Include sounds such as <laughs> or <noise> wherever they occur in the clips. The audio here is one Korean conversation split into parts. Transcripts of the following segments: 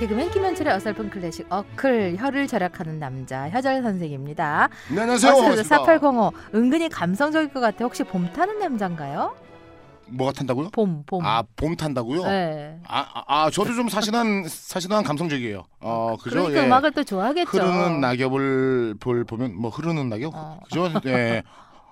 개그맨 김현철의 어설픈 클래식 어클 혀를 절약하는 남자 혀절 선생입니다. 네, 안녕하세요. 어서 반갑습니다. 4805 은근히 감성적일 것 같아. 혹시 봄 타는 남자인가요? 뭐가 탄다고요? 봄, 봄. 아, 봄 탄다고요? 네. 아, 아, 아, 저도 좀 사실은 사실은 감성적이에요. 어, 그죠? 그러니까 예. 음악을 또 좋아하겠죠. 흐르는 낙엽을 볼 보면 뭐 흐르는 낙엽? 어. 그죠? 예.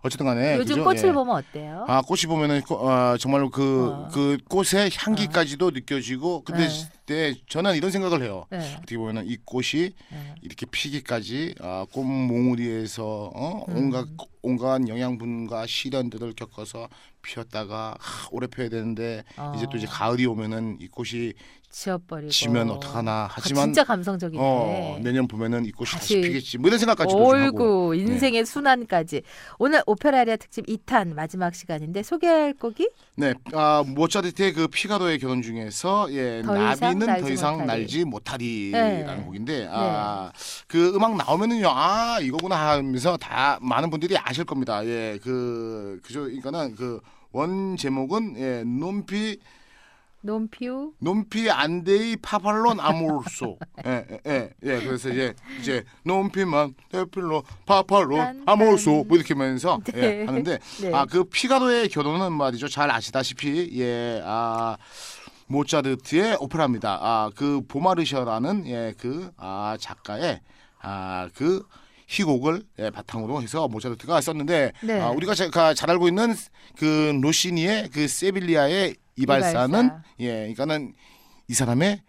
어쨌든 간에 <laughs> 요즘 그죠? 꽃을 예. 보면 어때요? 아, 꽃이 보면은 꽃- 어, 정말로 그, 어. 그 꽃의 향기까지도 느껴지고 근데 네. 때 저는 이런 생각을 해요. 네. 어떻게 보면은 이 꽃이 네. 이렇게 피기까지 아, 꽃 몽우리에서 어? 음. 온갖 온갖 영양분과 시련들을 겪어서 피었다가 하, 오래 피어야 되는데 어. 이제 또 이제 가을이 오면은 이 꽃이 지워버리고. 지면 어떡하나 아, 하지만 진짜 감성적이네. 어, 내년 보면은 이 꽃이 다시, 다시 피겠지 뭐 이런 생각까지도 좀 하고 네. 인생의 순환까지 오늘 오페라리아 특집 2탄 마지막 시간인데 소개할 곡이 네, 아, 모차르트의 그 피가로의 결혼 중에서 예, 더이 날지 더 이상 못하리. 날지 못하리라는 네. 곡인데 아, 그 음악 나오면은요, 아 이거구나 하면서 다 많은 분들이 아실 겁니다. 예, 그 그죠, 그러니까는 그 원 제목은 예, 논피 논피우 논피 안데이 파팔론 아모르소. 예, 예, 예, 예. 그래서 이제 이제 Non più andrai farfallone 딴, amoroso 딴. 뭐 이렇게 하면서 네. 예, 하는데 네. 아그 피가로의 결혼은 말이죠. 잘 아시다시피 예, 아 모차르트의 오페라입니다. 아 그 보마르셔라는 예, 그 아 작가의 아 그 희곡을 예, 바탕으로 해서 모차르트가 썼는데 네. 아, 우리가 자- 가- 잘 알고 있는 그 로시니의 그 세빌리아의 이발사는 이발사. 예, 그러니까는 이 사람의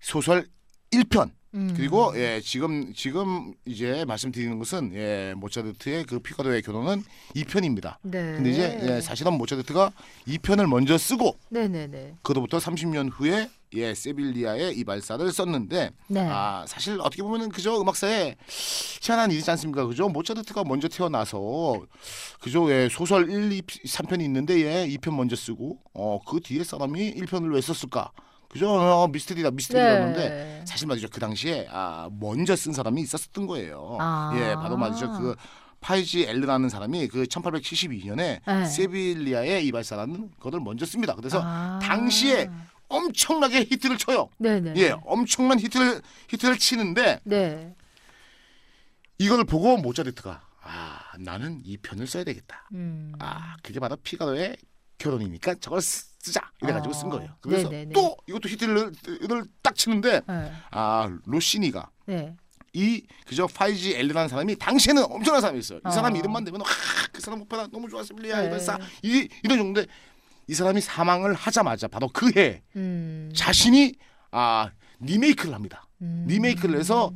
소설 1편 음. 그리고 예 지금 지금 이제 말씀드리는 것은 예 모차르트의 그 피카도의 결혼은 2편입니다. 네. 근데 이제 예, 사실은 모차르트가 2편을 먼저 쓰고 네네네. 그로부터 30년 후에 예 세빌리아의 이발사를 썼는데 네. 아 사실 어떻게 보면은 그저 음악사에 희한한 일이지 않습니까 그죠 모차르트가 먼저 태어나서 그죠 예 소설 1, 2, 3편이 있는데 예 2편 먼저 쓰고 어 그 뒤에 사람이 1편을 왜 썼을까 그죠 어, 미스터리다 미스터리였는데 네. 사실 말이죠 그 당시에 아 먼저 쓴 사람이 있었던 거예요 아. 예 바로 말이죠 그 파이지 엘르라는 사람이 그 1872년에 네. 세빌리아의 이발사라는 것을 먼저 씁니다 그래서 아. 당시에 엄청나게 히트를 쳐요. 네네. 예, 엄청난 히트를 히트를 치는데 네. 이걸 보고 모차르트가 아 나는 이 편을 써야 되겠다. 음. 아 그게 바로 피가로의 결혼이니까 저걸 쓰 자 이래가지고 쓴 어. 거예요. 그래서 네네네. 또 이것도 히트를 를딱 치는데 네. 아 로시니가 네. 이 그저 파이지엘로라는 사람이 당시에는 엄청난 사람이었어요. 이 사람 어. 이름만 대면 아그 사람 오페라 너무 좋았습니다. 네. 이발사 이 이런 정도인데 이 사람이 사망을 하자마자 바로 그해 음. 자신이 아 리메이크를 합니다. 음. 리메이크를 해서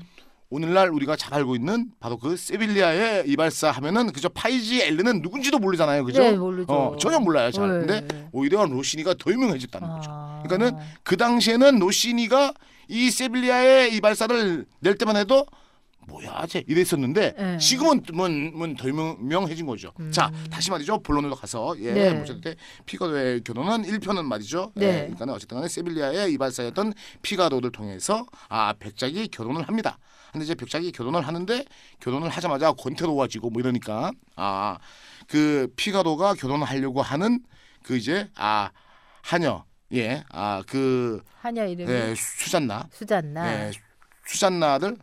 오늘날 우리가 잘 알고 있는 바로 그 세빌리아의 이발사 하면은 그저 파이지엘로는 누군지도 모르잖아요. 그죠? 네, 모르죠. 어, 전혀 몰라요. 잘. 네. 근데 오히려 로시니가 더 유명해졌다는 거죠. 아. 그러니까는 그 당시에는 로시니가 이 세빌리아의 이발사를 낼 때만 해도 뭐야, 쟤 이랬었는데 네. 지금은 뭐더 유명해진 거죠. 자, 다시 말이죠. 본론으로 가서 예, 음. 네. 모차르트 피가로의 결혼은 1편은 말이죠. 네. 예, 그러니까 어쨌든 간에 세빌리아의 이발사였던 피가로를 통해서 아, 백작이 결혼을 합니다. 근데 이제 백작이 결혼을 하는데 결혼을 하자마자 권태로워지고 뭐 이러니까. 아, 그 피가로가 결혼을 하려고 하는 그 이제 아, 하녀. 예, 아, 그 한여 이름이? 예, 수잔나. 수잔나. 예, 수잔나를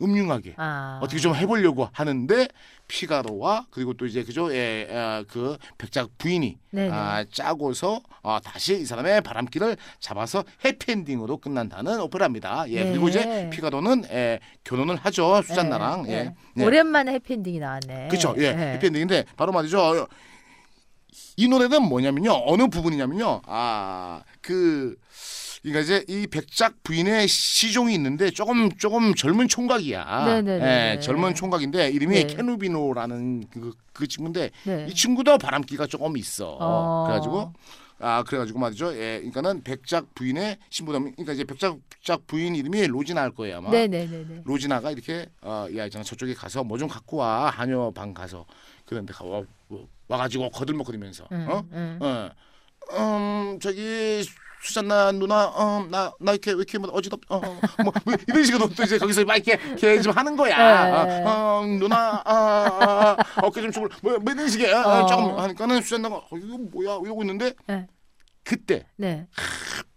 음흉하게 아. 어떻게 좀 해보려고 하는데 피가로와 그리고 또 이제 그죠 예, 아, 그 백작 부인이 네네. 아, 짜고서 아, 다시 이 사람의 바람길을 잡아서 해피엔딩으로 끝난다는 오페라입니다. 예 네. 그리고 이제 피가로는 예, 결혼을 하죠 수잔나랑 네, 예. 네. 네. 오랜만에 해피엔딩이 나왔네. 그렇죠. 예. 네. 해피엔딩인데 바로 말이죠. 이 노래는 뭐냐면요. 어느 부분이냐면요. 아, 그 그러니까 이제 이 백작 부인의 시종이 있는데 조금 조금 젊은 총각이야. 네네네. 예, 젊은 총각인데 이름이 네. 케누비노라는 그, 그 친구인데 네. 이 친구도 바람기가 조금 있어. 어. 그래가지고 아 그래가지고 말이죠. 예, 그러니까는 백작 부인의 신부담. 그러니까 이제 백작, 백작 부인 이름이 로지나일 거예요 아마. 네네네네. 로지나가 이렇게 어, 야 있잖아 저쪽에 가서 뭐 좀 갖고 와 한여 방 가서 그런데 가 와, 와가지고 거들먹거리면서 응, 어? 응. 어, 음 저기 수잔나 누나, 어, 나, 나 이렇게 왜 이렇게 뭐 어지럽, 어, 어, 뭐, 뭐 이런 식으로 또 이제 거기서 막 이렇게, 이렇게 좀 하는 거야. 네. 어, 어, 누나, 아, 아, 아, 어깨 좀 주물, 뭐, 뭐 이런 식의 어, 어. 조금 하니까는 수잔나가 어, 이거 뭐야 이러고 있는데 네. 그때 네.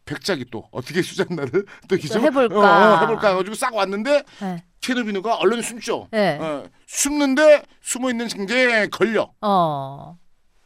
백작이 또 어떻게 수잔나를 또좀 해볼까. 어, 어, 해볼까 해가지고 싹 왔는데 네. 케르비누가 얼른 숨죠. 네. 어, 숨는데 숨어 있는 징계에 걸려. 어.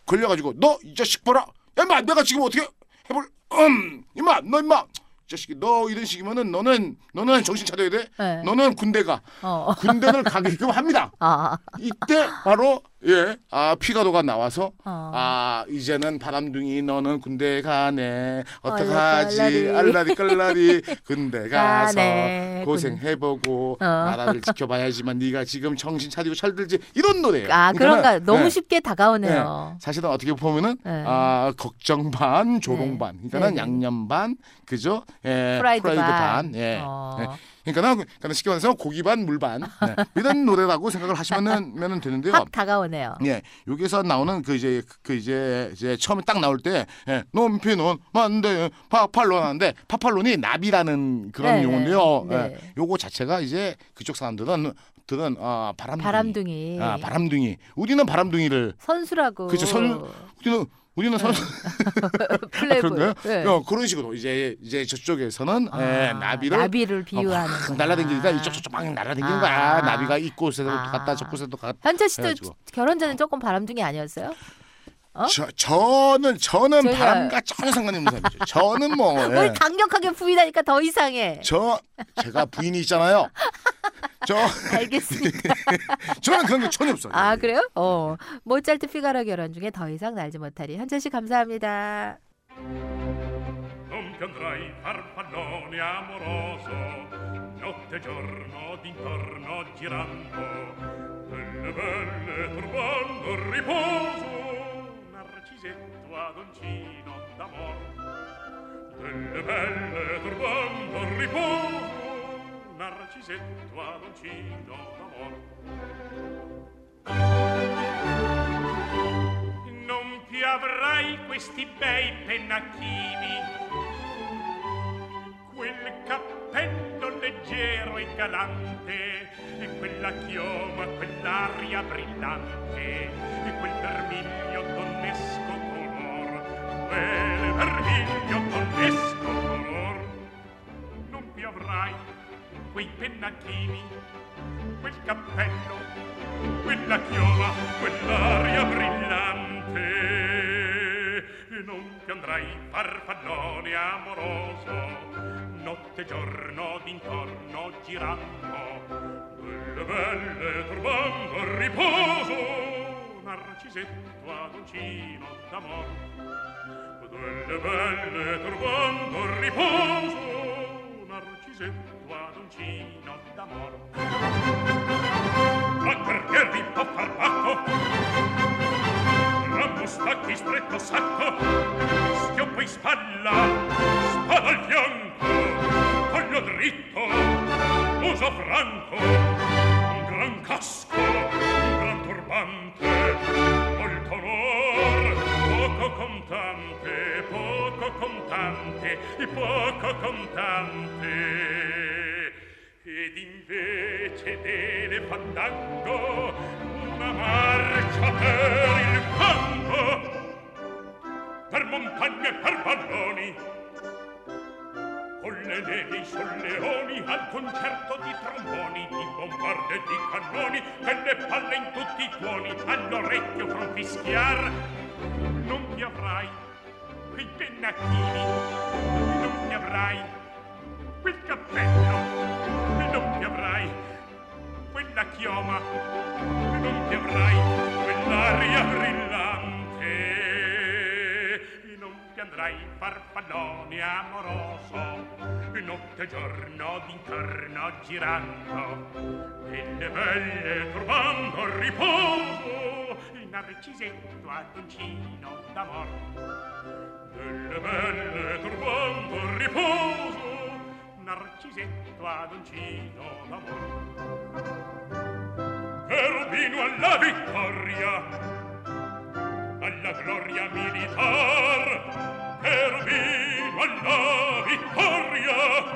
걸려가지고 너 이 자식 봐라. 야 임마 내가 지금 어떻게 해볼 음 임마 너 임마 이 자식이 너 이런 식이면은 너는 너는 정신 차려야 돼. 네. 너는 군대 가 어. 군대를 가게끔 합니다. <laughs> 아. 이때 바로 예 아 피가로가 나와서 어. 아 이제는 바람둥이 너는 군대 가네 어떡하지. 알라리 깔라리 <laughs> 군대 가서 가네. 고생해 보고 어. 나라를 지켜봐야지만 네가 지금 정신 차리고 철들지 이런 노래예요. 아, 그런가. 그러니까는, 너무 네. 쉽게 다가오네요. 사실은 어떻게 보면은 네. 아 걱정 반 조롱 네. 반 그러니까는 네, 네. 양념 반 그죠 예, 프라이드, 반. 반 예. 어. 네. 그러니까는 그러니까 쉽게 말해서 고기 반 물반 <laughs> 네. 이런 노래라고 생각을 하시면은 면은 되는데요. 확 다가오네요. 예, 여기서 나오는 그 이제 그 이제 이제 처음에 딱 나올 때 예, 논피논 만대 파팔론 하는데 파팔론이 나비라는 그런 네, 용어인데요. 네. 예, 요거 자체가 이제 그쪽 사람들은 들은 아 바람둥이. 바람둥이. 아 바람둥이. 우리는 바람둥이를 선수라고. 그쵸, 선- 우리는 우리는 서로 <laughs> 플레이볼. 그런가요? 네. 어, 그런 식으로 이제 이제 저쪽에서는 아, 예, 나비를 나비를 비유하는 어, 날라다니니까 이쪽 저쪽 막 날라다니는 아. 거야. 나비가 이곳에도 아. 갔다 저곳에도 갔다. 현철 씨도 해가지고. 결혼 전에 조금 바람둥이 아니었어요? 어? 저, 저는 저는 저희가- 바람과 전혀 상관이 없는 사람이죠. 저는 뭐뭘 예. 강력하게 부인하니까 더 이상해. 저 제가 부인이 있잖아요. 저 알겠습니다. 저는 그런 게 전혀 없어요. 아 그래요? 어 모차르트 피가로 결혼 중에 더 이상 날지 못하리 현철 씨 감사합니다. non più andrai farfallone amoroso notte e giorno d'intorno girando delle belle turbando il riposo narcisetto adoncino d'amor delle belle turbando il riposo narcisetto adoncino d'amor non più avrai questi bei pennacchini quel cappello leggero e galante e quella chioma, quell'aria brillante e quel vermiglio quei pennacchini quel cappello quella chioma, quell'aria brillante. E non ti andrai farfallone amoroso notte e giorno d'intorno girando delle belle turbando il riposo narcisetto adoncino d'amor. Delle belle turbando il riposo narcisetto adoncino d'amor. Ma perché vi può far pacco rammo stacchi stretto sacco schioppo in spalla spada al fianco collo dritto muso franco un gran casco un gran turbante molto onor poco contante poco contante poco contante invece delle fandango una marcia per il campo per montagne e per valloni con le nevi solleoni al concerto di tromboni di bombarde e di cannoni e le palle in tutti i tuoni all'orecchio fra un fischiar non ti avrai quei pennacchini non ti avrai quel cappello la chioma non ti avrai quell'aria brillante. E non ti andrai farfallone amoroso notte e giorno d'intorno girando nelle belle turbando il riposo il narcisetto adoncino d'amor. Nelle belle turbando il riposo narcisetto ad uncino d'amor. Cherubino alla vittoria, alla gloria militar, Cherubino alla vittoria,